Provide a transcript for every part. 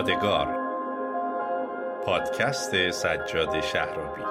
یادگار. پادکست سجاد شهرابی.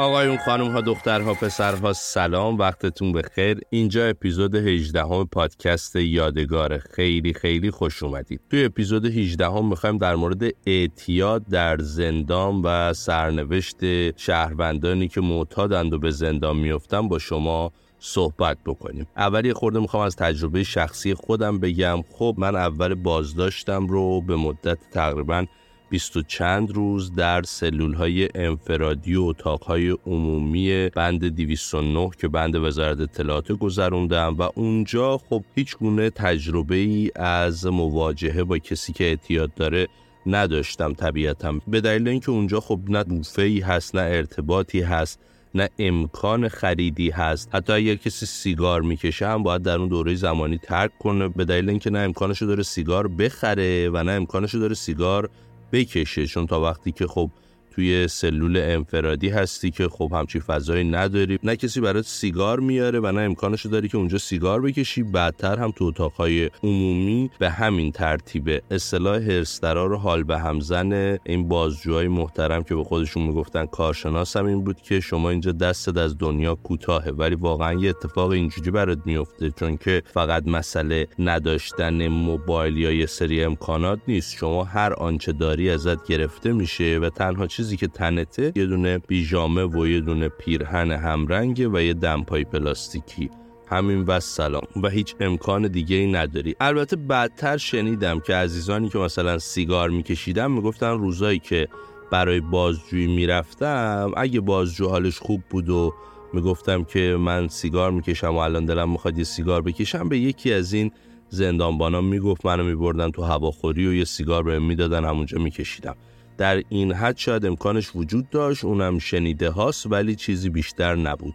آقایون خانم ها دخترها پسرها سلام وقتتون بخیر. اینجا اپیزود 18 هم پادکست یادگار. خیلی خیلی خوش اومدید. توی اپیزود 18 هم می‌خوایم در مورد اعتیاد در زندان و سرنوشت شهروندانی که معتادند و به زندان میفتن با شما صحبت بکنیم. اول یه خورده می‌خوام از تجربه شخصی خودم بگم. خب من اول بازداشتم رو به مدت تقریبا بیست و چند روز در سلول های انفرادی و اتاق های عمومی بند 209 که بند وزارت اطلاعات گذروندم و اونجا خب هیچ گونه تجربه ای از مواجهه با کسی که اعتیاد داره نداشتم طبیعتم به دلیل اینکه اونجا خب نه بوفه ای هست نه ارتباطی هست نه امکان خریدی هست. حتی اگر کسی سیگار می‌کشه هم باید در اون دوره زمانی ترک کنه. به دلیل اینکه نه امکانشو داره سیگار بخره و نه امکانشو داره سیگار بکشه چون تا وقتی که خب توی سلول انفرادی هستی که خب همچی فضایی نداری. نه کسی برات سیگار میاره و نه امکانشو داری که اونجا سیگار بکشی. بعدتر هم تو اتاقهای عمومی به همین ترتیبه اصطلاح هرسترا رو حال به همزن این بازجوهای محترم که به خودشون می‌گفتن کارشناسم این بود که شما اینجا دستت از دنیا کوتاهه. ولی واقعا یه اتفاق اینجوری برات میفته چون که فقط مسئله نداشتن موبایل یا یه سری امکانات نیست. شما هر آنچه داری ازت گرفته میشه و تنها چیزی که تنته یه دونه بیژامه و یه دونه پیرهن همرنگه و یه دمپای پلاستیکی. همین و سلام. و هیچ امکان دیگه ای نداری. البته بعدتر شنیدم که عزیزانی که مثلا سیگار میکشیدم می‌گفتن روزایی که برای بازجویی می‌رفتم اگه بازجو حالش خوب بود و می‌گفتم که من سیگار می‌کشم و الان دلم می‌خواد یه سیگار بکشم به یکی از این زندانبانا می‌گفت منو میبردن تو هواخوری و یه سیگار بهم می‌دادن همونجا میکشیدم. در این حد شاید امکانش وجود داشت اونم شنیده هاست ولی چیزی بیشتر نبود.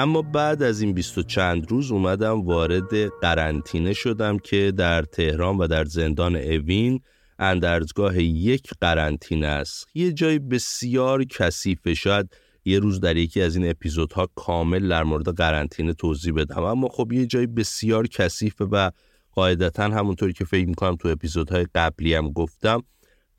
اما بعد از این بیست و چند روز اومدم وارد قرنطینه شدم که در تهران و در زندان اوین اندرزگاه یک قرنطینه است. یه جای بسیار کثیفه. شاید یه روز در یکی از این اپیزودها کامل در مورد قرنطینه توضیح بدم. اما خب یه جای بسیار کثیفه و قاعدتا همونطوری که فکر می‌کنم تو اپیزودهای قبلی هم گفتم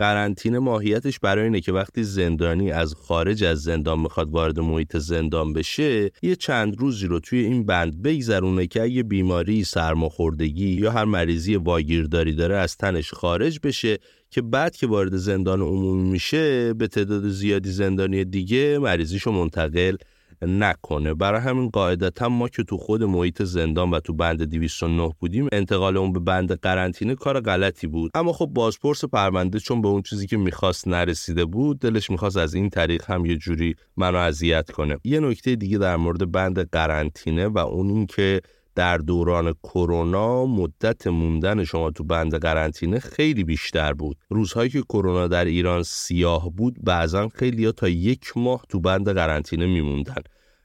قرنطینه ماهیتش برای اینه که وقتی زندانی از خارج از زندان می‌خواد وارد محیط زندان بشه یه چند روزی رو توی این بند بگذرونه که اگه بیماری سرماخوردگی یا هر مریضی واگیرداری داره از تنش خارج بشه که بعد که وارد زندان عمومی میشه به تعداد زیادی زندانی دیگه مریضیشو منتقل نکنه. برای همین قاعدتا ما که تو خود محیط زندان و تو بند 209 بودیم انتقال اون به بند قرنطینه کار غلطی بود. اما خب بازپرس پرونده چون به اون چیزی که می‌خواست نرسیده بود دلش می‌خواست از این طریق هم یه جوری منو اذیت کنه. یه نکته دیگه در مورد بند قرنطینه و اون این که در دوران کرونا مدت موندن شما تو بند قرنطینه خیلی بیشتر بود. روزهایی که کرونا در ایران سیاه بود بعضا خیلی تا یک ماه تو بند قرنطینه میموندن.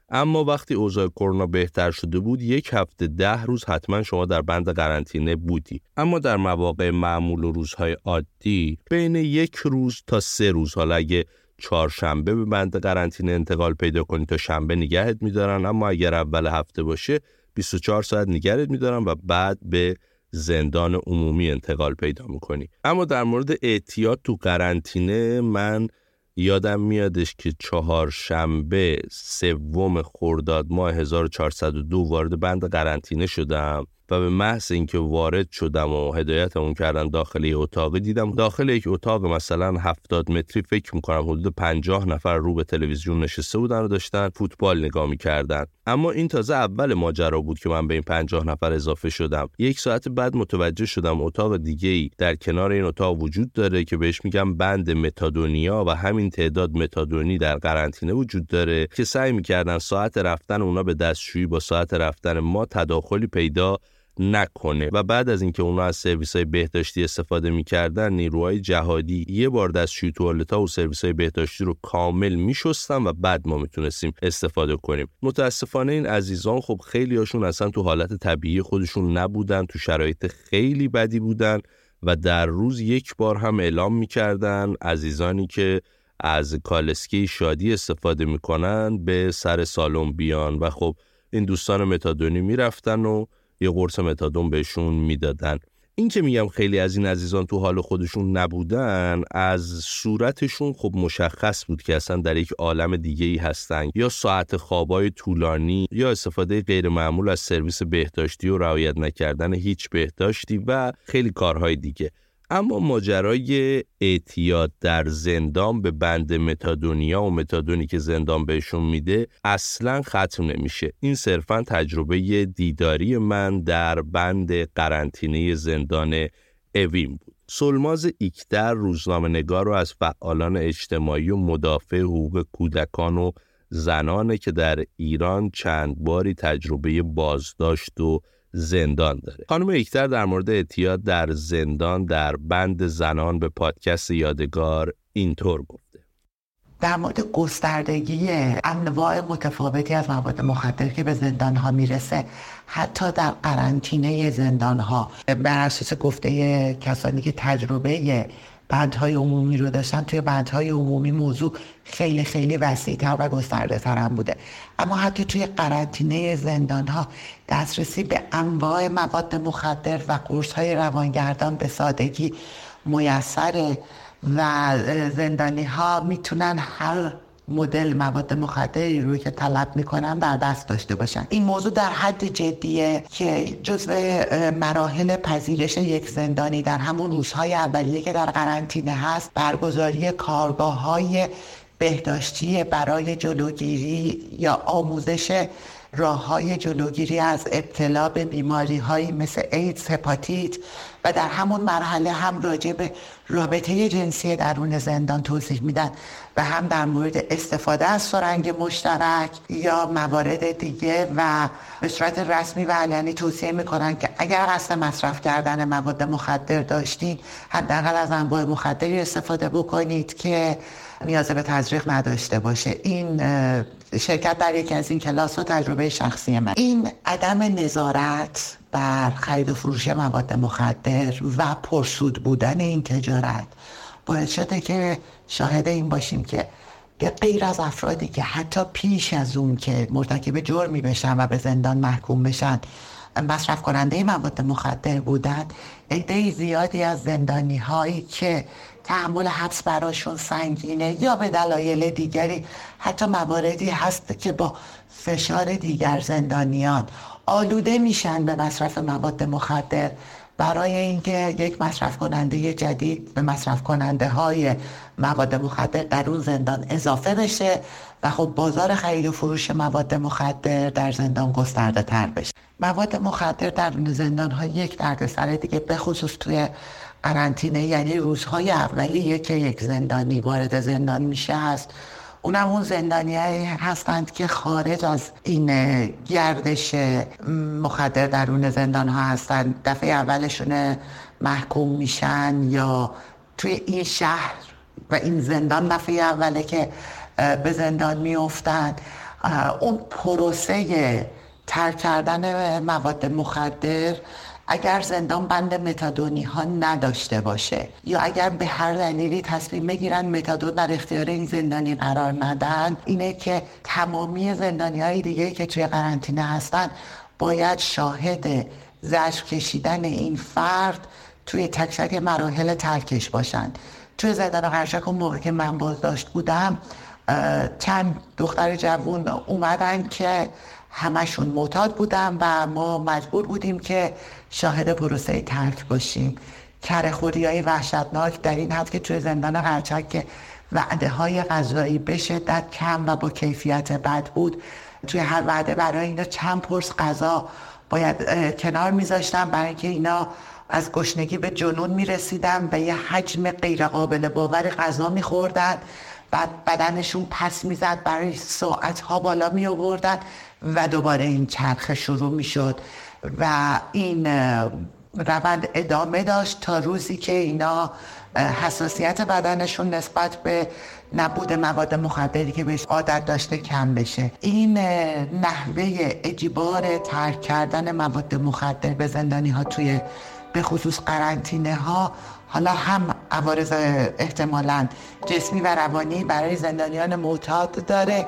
اما وقتی اوضاع کرونا بهتر شده بود یک هفته ده روز حتما شما در بند قرنطینه بودی. اما در مواقع معمول و روزهای عادی بین یک روز تا سه روز. حالا اگه چهارشنبه به بند قرنطینه انتقال پیدا کنی تا شنبه نگهت میدارن اما اگر اول هفته باشه 24 ساعت نگرت میدارن و بعد به زندان عمومی انتقال پیدا می‌کنی. اما در مورد اعتیاد تو قرنطینه من یادم میادش که چهارشنبه سوم خرداد ماه 1402 وارد بند قرنطینه شدم. و به محض اینکه وارد شدم و هدایتمون کردن داخل یه اتاقی دیدم داخل یک اتاق مثلا 70 متری فکر می‌کنم حدود 50 نفر رو به تلویزیون نشسته بودن و داشتن فوتبال نگاه می‌کردن. اما این تازه اول ماجرا بود که من به این 50 نفر اضافه شدم. یک ساعت بعد متوجه شدم اتاق دیگه ای در کنار این اتاق وجود داره که بهش میگم بند متادونیا و همین تعداد متادونی در قرنطینه وجود داره که سعی می‌کردن ساعت رفتن اونا به دستشویی با ساعت رفتن ما تداخلی پیدا نکنه. و بعد از اینکه اونا از سرویس های بهداشتی استفاده می‌کردن نیروهای جهادی یه بار دستشوی توالت ها و سرویس های بهداشتی رو کامل میشستن و بعد ما می‌تونستیم استفاده کنیم. متاسفانه این عزیزان خب خیلی هاشون اصلا تو حالت طبیعی خودشون نبودن تو شرایط خیلی بدی بودن و در روز یک بار هم اعلام می‌کردن عزیزانی که از کالسکی شادی استفاده می‌کنن به سر سالن بیان. و خب این دوستان متادونی می‌رفتن و یه قرص متادون بهشون می‌دادن. این که میگم خیلی از این عزیزان تو حال خودشون نبودن از صورتشون خب مشخص بود که اصلا در یک عالم دیگه ای هستن. یا ساعت خوابای طولانی یا استفاده غیر معمول از سرویس بهداشتی و رعایت نکردن هیچ بهداشتی و خیلی کارهای دیگه. اما ماجرای اعتیاد در زندان به بند متادونیا و متادونی که زندان بهشون میده اصلا ختم نمیشه. این صرفا تجربه دیداری من در بند قرنطینه زندان اوین بود. سلماز ایکتر روزنامه نگار رو از فعالان اجتماعی و مدافع حقوق کودکان و زنانه که در ایران چند باری تجربه بازداشت و زندان داره. خانم ایکتر در مورد اعتیاد در زندان در بند زنان به پادکست یادگار اینطور گفته. در مورد گستردگی انواع متفاوتی از مواد مخدر که به زندان ها می‌رسه حتی در قرنطینه زندان ها بر اساس گفته کسانی که تجربه بندهای عمومی رو داشتن. توی بندهای عمومی موضوع خیلی خیلی وسیعتر و گسترده تر هم بوده. اما حتی توی قرنطینه زندان ها دسترسی به انواع مواد مخدر و قرص های روانگردان به سادگی میسره و زندانی ها می‌تونن هر مدل مواد مخدری رو که طلب می‌کنن در دست داشته باشن. این موضوع در حد جدیه که جزو مراحل پذیرش یک زندانی در همون روزهای اولیه که در قرنطینه هست برگزاری کارگاه های بهداشتی برای جلوگیری یا آموزش راه های جلوگیری از ابتلا به بیماری هایی مثل ایدز، هپاتیت و در همون مرحله هم راجع به رابطه جنسی درون زندان توضیح میدن. و هم در مورد استفاده از سرنگ مشترک یا موارد دیگه و به صورت رسمی و علنی توصیه می‌کنن که اگر قصد مصرف کردن مواد مخدر داشتین حداقل از انواع مخدری استفاده بکنید که نیاز به تزریق نداشته باشه. این شرکت در یکی از این کلاس و تجربه شخصی من. این عدم نظارت بر خرید و فروش مواد مخدر و پرسود بودن این تجارت باعث شده که شاهد این باشیم که به غیر از افرادی که حتی پیش از اون که مرتکب جرمی بشن و به زندان محکوم بشن مصرف کننده مواد مخدر بودن عده زیادی از زندانی هایی که تحمل حبس براشون سنگینه یا به دلایل دیگری حتی مواردی هست که با فشار دیگر زندانیان آلوده میشن به مصرف مواد مخدر. برای اینکه یک مصرف کننده جدید به مصرف کننده های مواد مخدر در اون زندان اضافه بشه و خب بازار خرید و فروش مواد مخدر در زندان گسترده تر بشه. مواد مخدر در زندان ها یک دردسر دیگه به خصوص توی قرنطینه یعنی روزهای اولیه که یک زندانی وارد زندان میشه هست اونم اون زندانی هستند که خارج از این گردش مخدر درون زندان ها هستند. دفعه اولشون محکوم میشن یا توی این شهر و این زندان دفعه اوله که به زندان میافتند اون پروسه ترک کردن مواد مخدر اگر زندان بند متادونی ها نداشته باشه یا اگر به هر دلیلی تصمیم بگیرن متادون در اختیار این زندانی قرار ندن اینه که تمامی زندانی های دیگه که توی قرنطینه هستن باید شاهد زجر کشیدن این فرد توی تک تک مراحل ترکش باشند توی زندان قرشک اون موقع که من بازداشت بودم چند دختر جوون اومدن که همشون معتاد بودن و ما مجبور بودیم که شاهد پروسه ترک باشیم. کرخوری های وحشتناک در این حد که توی زندان قرچک که وعده های غذایی به شدت کم و با کیفیت بد بود. توی هر وعده برای اینا چند پرس غذا باید کنار میذاشتم برای اینکه اینا از گشنگی به جنون می‌رسیدن و یه حجم غیرقابل باور غذا میخوردن. بعد بدنشون پس می‌زد برای ساعت ها بالا می آوردن و دوباره این چرخه شروع می شد و این روند ادامه داشت تا روزی که اینا حساسیت بدنشون نسبت به نبود مواد مخدری که بهش عادت داشته کم بشه. این نحوه اجبار ترک کردن مواد مخدر به زندانی ها توی به خصوص قرنطینه ها حالا هم عوارض احتمالا جسمی و روانی برای زندانیان معتاد داره.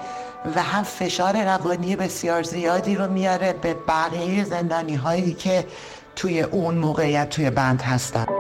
و هم فشار روانی بسیار زیادی رو میاره به بقیه زندانی هایی که توی اون موقعیت توی بند هستن.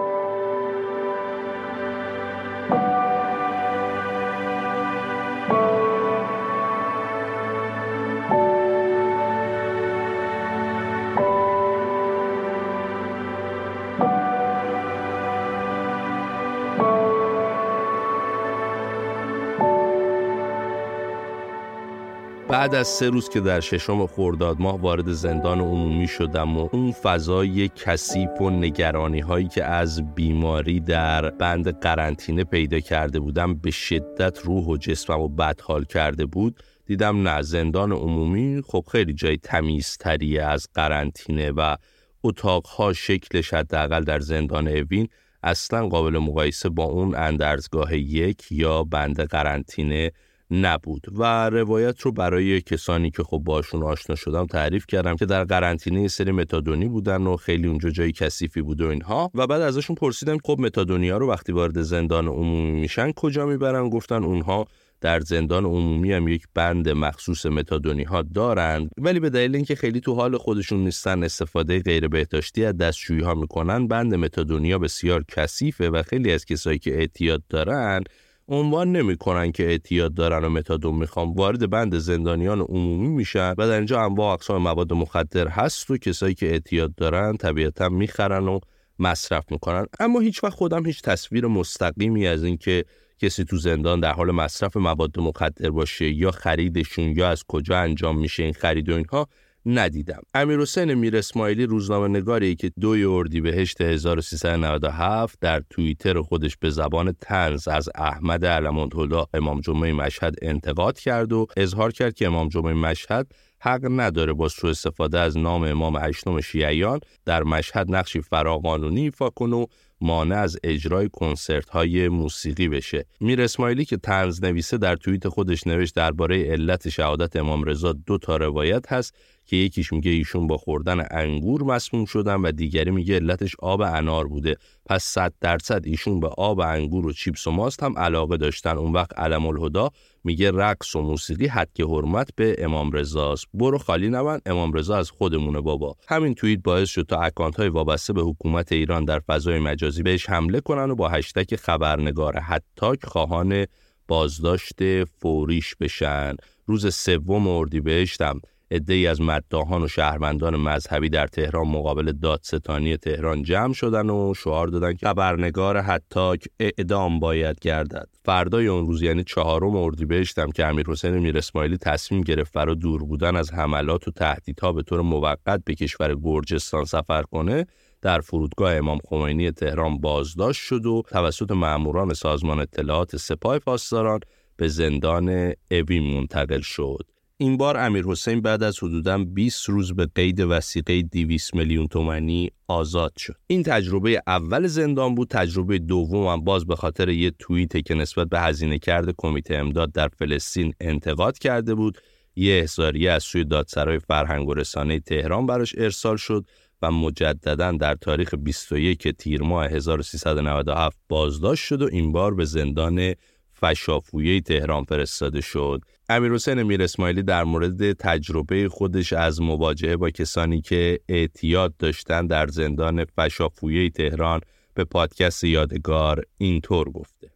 بعد از سه روز که در ششم خرداد ماه وارد زندان عمومی شدم و اون فضای کثیف و نگرانی هایی که از بیماری در بند قرنطینه پیدا کرده بودم به شدت روح و جسمم و بدحال کرده بود. دیدم نه زندان عمومی خب خیلی جای تمیزتریه از قرنطینه و اتاقها شکلش حداقل در زندان اوین اصلا قابل مقایسه با اون اندرزگاه یک یا بند قرنطینه نبود و روایت رو برای کسانی که خب باشون آشنا شدم تعریف کردم که در قرنطینه سری متادونی بودن و خیلی اونجا جای کثیفی بود و اینها و بعد ازشون پرسیدم خب متادونیا رو وقتی وارد زندان عمومی میشن کجا می‌برن؟ گفتن اونها در زندان عمومی هم یک بند مخصوص متادونی ها دارند ولی به دلیل اینکه خیلی تو حال خودشون نیستن استفاده غیر بهداشتی از دستشویی ها می‌کنن بند متادونیا بسیار کثیفه و خیلی از کسایی که اعتیاد دارن عنوان نمی‌کنن که اعتیاد دارن و متادون می‌خوان. وارد بند زندانیان عمومی میشن و در اینجا انواع اقسام مواد مخدر هست و کسایی که اعتیاد دارن طبیعتا می‌خرن و مصرف می‌کنن. اما هیچ وقت خودم هیچ تصویر مستقیمی از اینکه کسی تو زندان در حال مصرف مواد مخدر باشه یا خریدشون یا از کجا انجام میشه این خرید و اینها ندیدم. امیر حسین میر اسماعیلی روزنامه نگاری که دوی اردیبهشت 1397 در توییتر خودش به زبان تنز از احمد علمانتولا امام جمعه مشهد انتقاد کرد و اظهار کرد که امام جمعه مشهد حق نداره با سوء استفاده از نام امام هشتم شیعیان در مشهد نقشی فراقانونی ایفا کنه و مانع از اجرای کنسرت های موسیقی بشه. میر اسماعیلی که تنز نویسه در توییت خودش نوشت درباره علت شهادت امام رضا دو تا روایت هست که یکیش میگه ایشون با خوردن انگور مسموم شدن و دیگری میگه علتش آب انار بوده. پس صد درصد ایشون به آب انگور و چیپس و ماست هم علاقه داشتن. اون وقت علم الهدا میگه رقص و موسیقی حد که حرمت به امام رضاست برو خالی نبند امام رضا از خودمونه بابا. همین توییت باعث شد تا اکانت های وابسته به حکومت ایران در فضای مجازی بهش حمله کنن و با هشتگ خبرنگار حتاک خواهان بازداشت فوریش بشن. روز سوم اردیبهشتم. ای از مدداهان و شهروندان مذهبی در تهران مقابل دادستانی تهران جمع شدن و شعار دادن که خبرنگار حتاک اعدام باید گردد. فردای اون روز یعنی چهارم اردیبهشتم که امیر حسین میر اسماعیلی تصمیم گرفت فرا دور بودن از حملات و تهدیدها به طور موقت به کشور گرجستان سفر کنه در فرودگاه امام خمینی تهران بازداشت شد و توسط ماموران سازمان اطلاعات سپاه پاسداران به زندان اوین منتقل شد. این بار امیر حسین بعد از حدوداً 20 روز به قید وسیقه 200 میلیون تومانی آزاد شد. این تجربه اول زندان بود، تجربه دوم هم باز به خاطر یه توییت که نسبت به هزینه کرده کمیته امداد در فلسطین انتقاد کرده بود. یه احضاریه از سوی دادسرای فرهنگ و رسانه تهران براش ارسال شد و مجددا در تاریخ 21 تیر ماه 1397 بازداشت شد و این بار به زندان فشافویه تهران فرستاده شد. امیر حسین میر اسماعیلی در مورد تجربه خودش از مواجهه با کسانی که اعتیاد داشتن در زندان فشافویه تهران به پادکست یادگار اینطور گفته.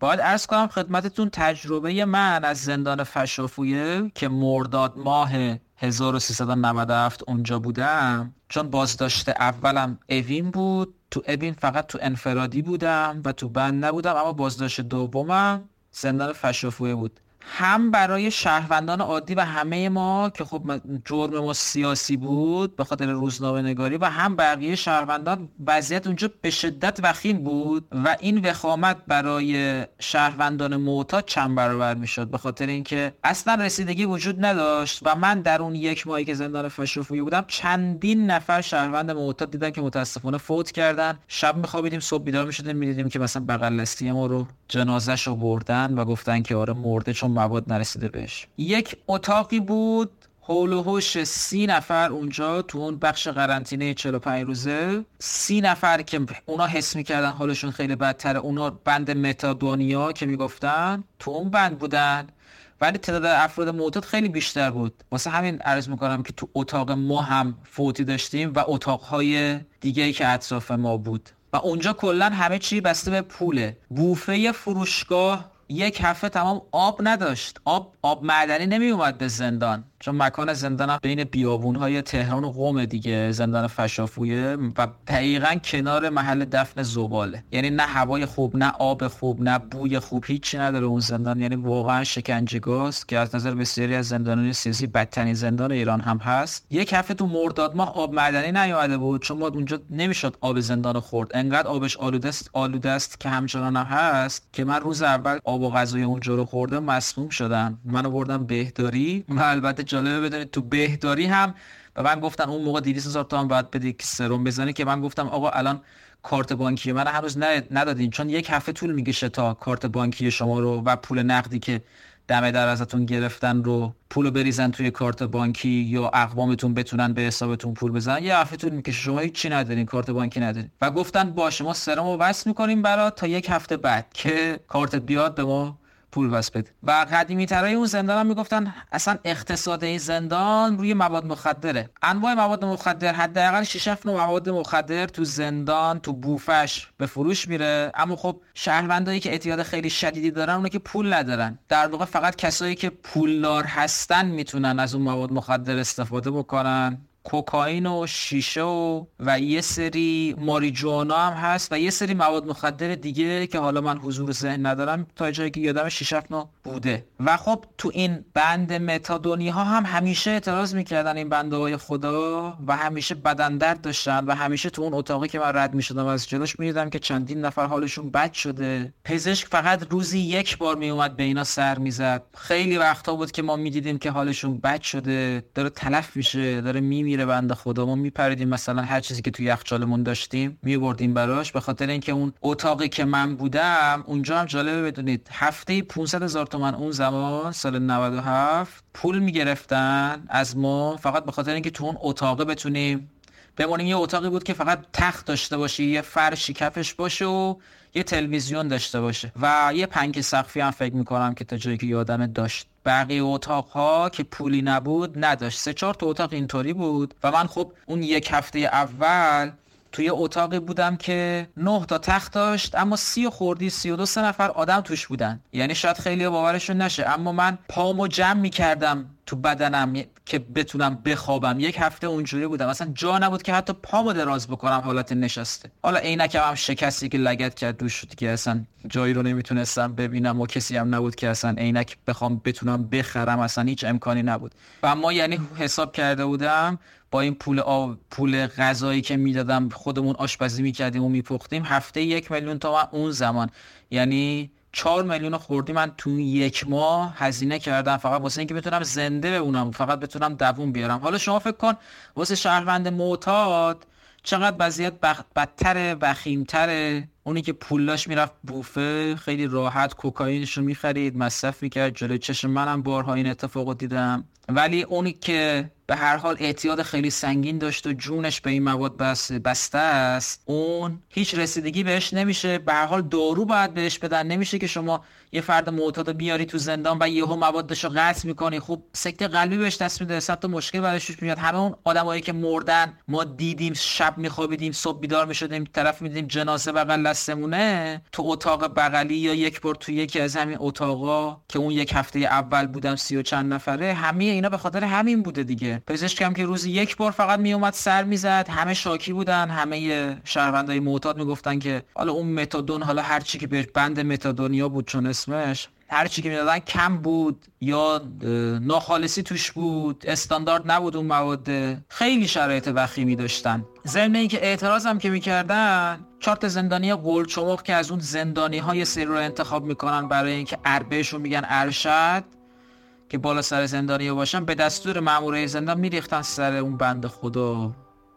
باید ارز کنم خدمتتون تجربه من از زندان فشافویه که مرداد ماه 1397 اونجا بودم چون بازداشت اولم اوین بود. تو اوین فقط تو انفرادی بودم و تو بند نبودم اما بازداشت دومم زندان فشافویه بود. هم برای شهروندان عادی و همه ما که خب جرم ما سیاسی بود به خاطر روزنامه نگاری و هم بقیه شهروندان وضعیت اونجا به شدت وخیم بود و این وخامت برای شهروندان معتاد چند برابر می‌شد به خاطر اینکه اصلا رسیدگی وجود نداشت و من در اون یک ماهی که زندان فشوفوی بودم چندین نفر شهروند معتاد دیدن که متاسفانه فوت کردن. شب میخوابیدیم صبح بیدار می‌شدیم می‌دیدیم که مثلا بغل ما رو جنازش رو بردن و گفتن که آره مرده چون مواد نرسیده بهش. یک اتاقی بود حول و حوش سی نفر اونجا تو اون بخش قرنطینه 45 روزه. سی نفر که اونا حس می‌کردن حالشون خیلی بدتره. اونا بند متادونیا که می‌گفتن تو اون بند بودن. ولی تعداد افراد معتاد خیلی بیشتر بود. واسه همین عرض می‌کنم که تو اتاق ما هم فوتی داشتیم و اتاقهای دیگه که اطراف ما بود. و اونجا کلا همه چی بسته به پوله. بوفه فروشگاه یک هفته تمام آب نداشت. آب آب معدنی نمی اومد به زندان. چون مکان زندان بین بیابون های تهران و قوم دیگه زندان فشافویه و دقیقا کنار محل دفن زباله. یعنی نه هوای خوب نه آب خوب نه بوی خوب هیچی نداره اون زندان. یعنی واقعا شکنجهگاست که از نظر بسیاری از زندانهای سیاسی بدترین زندان ایران هم هست. یک هفته تو مرداد ماه آب معدنی نیومده بود. چون ما اونجا نمی‌شد آب زندان خورد. انقدر آبش آلوده است آلوده است که همچنان هم هست که من روز اول آب و غذای اونجا رو خوردم مسموم شدم. منو بردم بهداری. و البته جالبه بدونید تو بهداری هم و من گفتن اون موقع 200 هزار تومان باید بدی که سرم بزنی که من گفتم آقا الان کارت بانکی من هنوز ندادین. چون یک هفته طول می‌کشه تا کارت بانکی شما رو و پول نقدی که دمه در ازتون گرفتن رو پول بریزن توی کارت بانکی یا اقوامتون بتونن به حسابتون پول بزنن. یه هفته طول می‌کشه. شما هیچی ندارین. کارت بانکی ندارین. و گفتن باشه ما سرم رو وصل می‌کنیم برات تا یک هفته بعد که کارتت بیاد به ما پول واسه بده. و قدیمی ترای اون زندان هم می‌گفتن اصلا اقتصاد این زندان روی مواد مخدره. انواع مواد مخدر حداقل 6 نوع مواد مخدر تو زندان تو بوفش به فروش میره. اما خب شهروندایی که اعتیاد خیلی شدیدی دارن اونه که پول ندارن. در واقع فقط کسایی که پولدار هستن می‌تونن از اون مواد مخدر استفاده بکنن. کوکائین و شیشه و و یه سری ماریجوانا هم هست و یه سری مواد مخدر دیگه که حالا من حضور ذهن ندارم تا جایی که یادم شیشه بوده. و خب تو این بند متادونی ها هم همیشه اعتراض می‌کردن این بنده های خدا و همیشه بدن درد داشتن و همیشه تو اون اتاقی که من رد می‌شدم از جلوش می‌دیدم که چندین نفر حالشون بد شده. پزشک فقط روزی یک بار میومد به اینا سر می‌زد. خیلی وقتا بود که ما می‌دیدیم که حالشون بد شده داره تلف میشه داره میمیره. میره بنده خدا ما میپریدیم مثلا هر چیزی که تو یخچالمون داشتیم میبردیم براش. به خاطر اینکه اون اتاقی که من بودم اونجا هم جالبه بدونید هفته 500 هزار تومن اون زمان سال 97 پول می‌گرفتن از ما. فقط به خاطر اینکه تو اون اتاقه بتونیم بمونیم. یه اتاقی بود که فقط تخت داشته باشه یه فرشی کفش باشه و یه تلویزیون داشته باشه. و یه پنک سقفی هم فکر می‌کنم که تا جایی که یادم داشت. بقیه اتاق ها که پولی نبود نداشت. سه چهار تا اتاق اینطوری بود. و من خب اون یک هفته اول توی اتاقی بودم که نه تا تخت داشت اما سی خوردی سی و دو سه نفر آدم توش بودن. یعنی شاید خیلی باورشون نشه اما من پامو جمع می‌کردم تو بدنم که بتونم بخوابم. یک هفته اونجوری بودم. اصلا جا نبود که حتی پامو دراز بکنم حالت نشسته. حالا عینکم هم شکستی که لگت کرد دوش شد که اصلا جایی رو نمی‌تونستم ببینم و کسی هم نبود که اصلا عینک بخوام بتونم بخرم. اصلا هیچ امکانی نبود. و ما یعنی حساب کرده بودم با این پول آب پول غذایی که می‌دادم خودمون آشپزی می‌کردیم و میپختیم هفته یک میلیون تومن اون زمان. یعنی چهار میلیون خوردی من تو یک ماه هزینه کردم. فقط واسه اینکه بتونم زنده بمونم. فقط بتونم دووم بیارم. حالا شما فکر کن واسه شهروند معتاد چقدر وضعیت بدتره وخیمتره. اونی که پولاش می‌رفت بوفه خیلی راحت کوکائینش رو می‌خرید مصرف می‌کرد. جلوی چشم منم بارها این اتفاق دیدم. ولی اونی که به هر حال اعتیاد خیلی سنگین داشت و جونش به این مواد بس بسته است. اون هیچ رسیدگی بهش نمیشه. به هر حال دارو باید بهش بدن. نمیشه که شما یه فرد معتاد بیاری تو زندان و یهو موادش رو قطع می‌کنی. خب سکته قلبی بهش دست میده. تا مشکل براش میاد. همه اون آدمایی که مردن ما دیدیم شب میخوابیدیم صبح بیدار می‌شدیم طرف میدیم جنازه بغل دستمونه. تو اتاق بغلی یا یک بار تو یکی از همین اتاقا که اون یک هفته اول بودم سی و چند نفره همه اینا به خاطر همین بوده دیگه. پزشکم که روزی یک بار فقط میومد سر می‌زد. همه شاکی بودن. همه شهروندای معتاد می‌گفتن که حالا اون متادون حالا هر چی که بند متادونیا بود چون اسمش هر چی که می‌دادن کم بود یا ناخالصی توش بود استاندارد نبود اون مواد. خیلی شرایط وخیمی داشتن. ضمن اینکه اعتراض هم که می‌کردن چارت زندانی قول چمق که از اون زندانی های سری رو انتخاب می‌کنن برای اینکه اربهشون میگن ارشد که بالا سر زندانی باشن به دستور مامورای زندان میریختن سر اون بند خدا.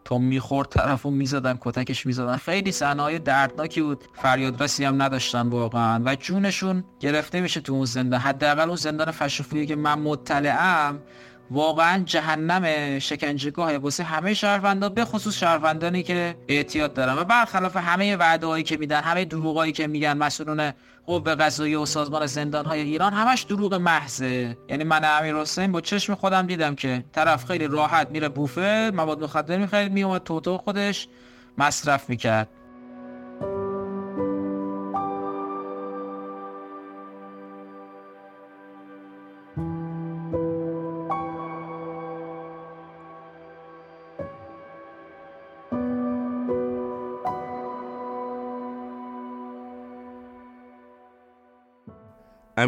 تا می‌خورد طرفو می‌زدن کتکش می‌زدن. خیلی صحنه دردناکی بود. فریاد رسی هم نداشتن واقعا. و جونشون گرفته میشه تو اون زندان. حداقل اون زندان فشفویی که من مطلعم. واقعا جهنم شکنجهگاه واسه همه شهروندا به خصوص شهروندانی که اعتیاد دارن. و برخلاف همه وعده که میدن همه دروغایی که میگن مسئولون قوه قضایی و سازمان زندان های ایران همش دروغ محضه. یعنی من امیر حسین با چشم خودم دیدم که طرف خیلی راحت میره بوفه مواد مخدر می‌خرید میومد تو خودش مصرف می‌کرد.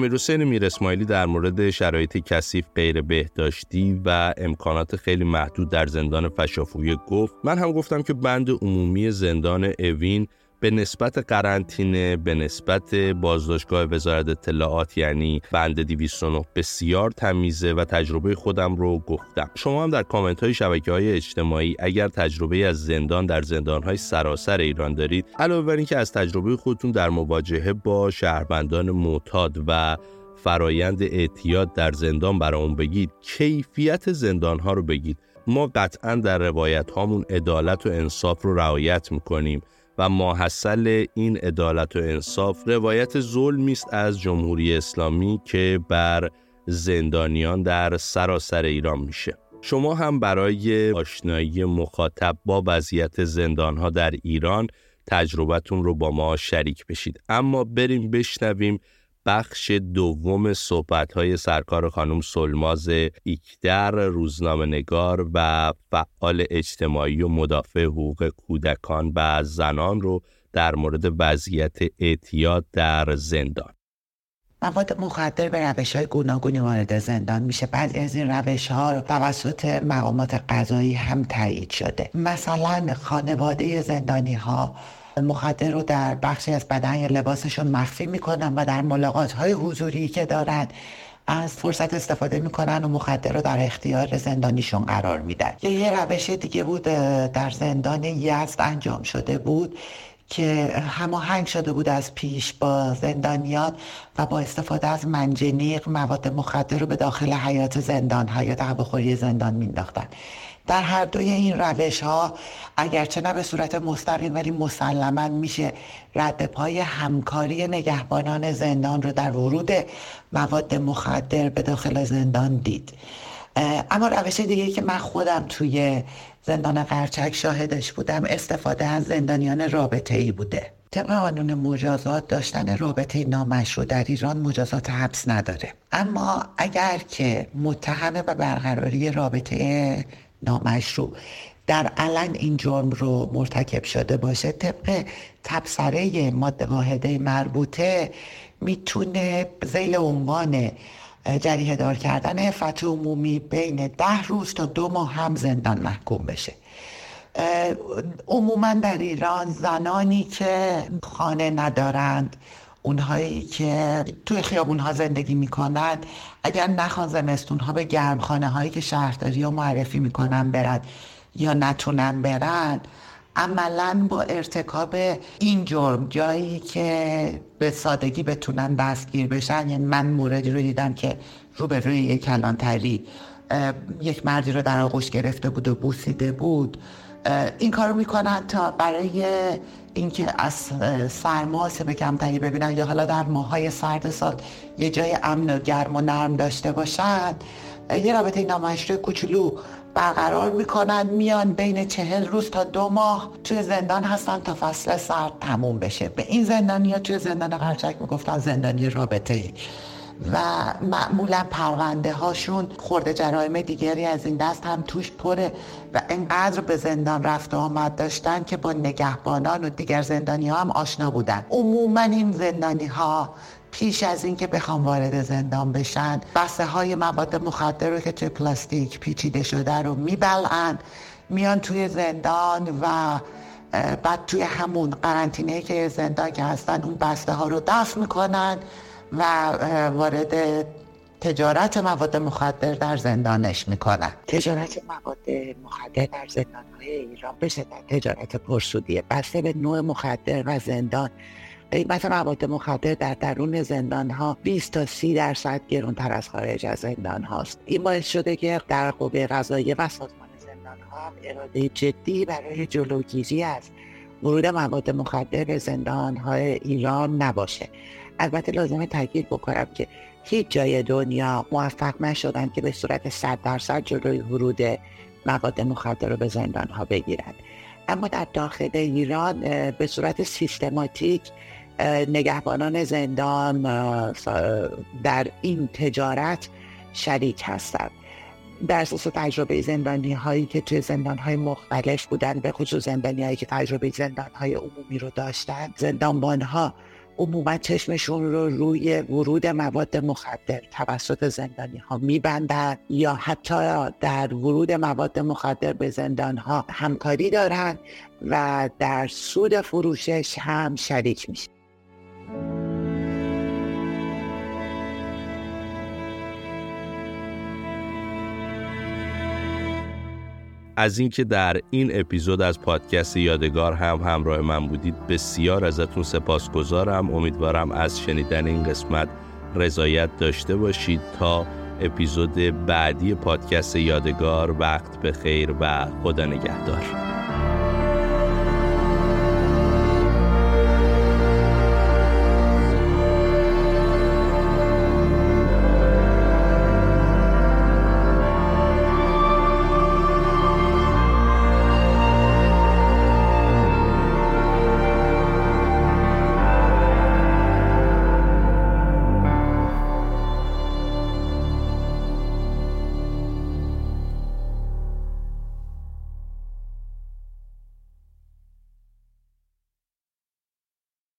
امیر حسین میر اسماعیلی در مورد شرایط کثیف غیر بهداشتی و امکانات خیلی محدود در زندان فشافویه گفت. من هم گفتم که بند عمومی زندان اوین به نسبت قرنطینه به نسبت بازداشتگاه وزارت اطلاعات یعنی بند 209 بسیار تمیزه و تجربه خودم رو گفتم. شما هم در کامنت های شبکه های اجتماعی اگر تجربه از زندان در زندان های سراسر ایران دارید علاوه بر اینکه از تجربه خودتون در مواجهه با شهروندان معتاد و فرایند اعتیاد در زندان برامون بگید کیفیت زندان ها رو بگید. ما قطعا در روایت هامون عدالت و انصاف رو رعایت می‌کنیم. و ماحصل این عدالت و انصاف روایت ظلمی است از جمهوری اسلامی که بر زندانیان در سراسر ایران میشه. شما هم برای آشنایی مخاطب با وضعیت زندانها در ایران تجربتون رو با ما شریک بشید. اما بریم بشنویم بخش دوم صحبت های سرکار خانم سلماز ایکدر روزنامه نگار و فعال اجتماعی و مدافع حقوق کودکان و زنان رو در مورد وضعیت اعتیاد در زندان. مواد مخدر به روش های گوناگونی وارد زندان میشه. بعضی از این روش ها توسط مقامات قضایی هم تایید شده. مثلا خانواده زندانی ها مخدر رو در بخشی از بدن یا لباسشون مخفی می‌کنن و در ملاقات های حضوری که دارن از فرصت استفاده می‌کنن و مخدر رو در اختیار زندانیشون قرار میدن. یه روش دیگه بود در زندان یزد انجام شده بود که هماهنگ شده بود از پیش با زندانیان و با استفاده از منجنیق مواد مخدر رو به داخل حیات زندان حیات هواخوری زندان مینداختن در هر دوی این روش ها اگرچه نه به صورت مستقیم ولی مسلما میشه رد پای همکاری نگهبانان زندان رو در ورود مواد مخدر به داخل زندان دید. اما روش دیگه که من خودم توی زندان قرچک شاهدش بودم استفاده از زندانیان رابطه ای بوده. طبق قانون مجازات داشتن رابطه نامشروع در ایران مجازات حبس نداره. اما اگر که متهم و برقراری رابطه نامشروع در علن این جرم رو مرتکب شده باشه طبق تبصره ماده واحده مربوطه می‌تونه زیل عنوان جریه دار کردن فتح عمومی بین ده روز تا دو ماه هم زندان محکوم بشه. عموما در ایران زنانی که خانه ندارند اونهایی که توی خیابون ها زندگی می‌کنن اگر نخوان زمستون ها به گرمخانه هایی که شهرداری ها معرفی می‌کنن برن یا نتونن برن عملا با ارتکاب این جرم جایی که به سادگی بتونن دستگیر بشن یعنی من موردی رو دیدم که رو به روی یک کلانتری یک مردی رو در آغوش گرفته بود و بوسیده بود. این کارو می‌کنن تا برای اینکه از سرما به کمتری ببینن یا حالا در ماهای سرد سال یه جای امن و گرم و نرم داشته باشن. یه رابطه نامشروع کوچولو برقرار می‌کنن میان بین چهل روز تا دو ماه توی زندان هستن تا فصل سرد تموم بشه. به این زندانی ها توی زندان قرچک می‌گفتن زندانی رابطه ای و معمولا پرونده هاشون خورده جرایم دیگری از این دست هم توش پره و انقدر به زندان رفت و آمد داشتن که با نگهبانان و دیگر زندانی ها هم آشنا بودن. عموما این زندانی ها پیش از اینکه بخوام وارد زندان بشن بسته های مواد مخدر رو که توی پلاستیک پیچیده شده رو میبلن میان توی زندان و بعد توی همون قرنطینه که زندان که هستن اون بسته ها رو دفع می‌کنن. و وارد تجارت مواد مخدر در زندانش می‌کنن. تجارت مواد مخدر در زندان های ایران به شدت تجارت پرسودیه. بسته به نوع مخدر و زندان. قیمت مواد مخدر در درون زندان ها 20 تا 30 درصد گرونتر از خارج از زندان هاست. این باعث شده که در قوه قضاییه و سازمان زندان ها اراده جدی برای جلوگیری از ورود مواد مخدر به زندان های ایران نباشه. البته لازمه تاکید بکنم که هیچ جای دنیا موفق نشدن که به صورت 100 درصد جلوی ورود مواد مخدر رو به زندان ها بگیرند اما در داخل ایران به صورت سیستماتیک نگهبانان زندان در این تجارت شریک هستند. در اساس تجربه زندانی هایی که توی زندان های مختلف بودن به خصوص زندانی هایی که تجربه زندان های عمومی رو داشتن زندانبان ها عموما چشمشون رو روی ورود مواد مخدر توسط زندانی ها میبندن یا حتی در ورود مواد مخدر به زندان ها همکاری دارن و در سود فروشش هم شریک میشه از اینکه در این اپیزود از پادکست یادگار هم همراه من بودید بسیار ازتون سپاسگزارم. امیدوارم از شنیدن این قسمت رضایت داشته باشید تا اپیزود بعدی پادکست یادگار. وقت به خیر و خدا نگهدار.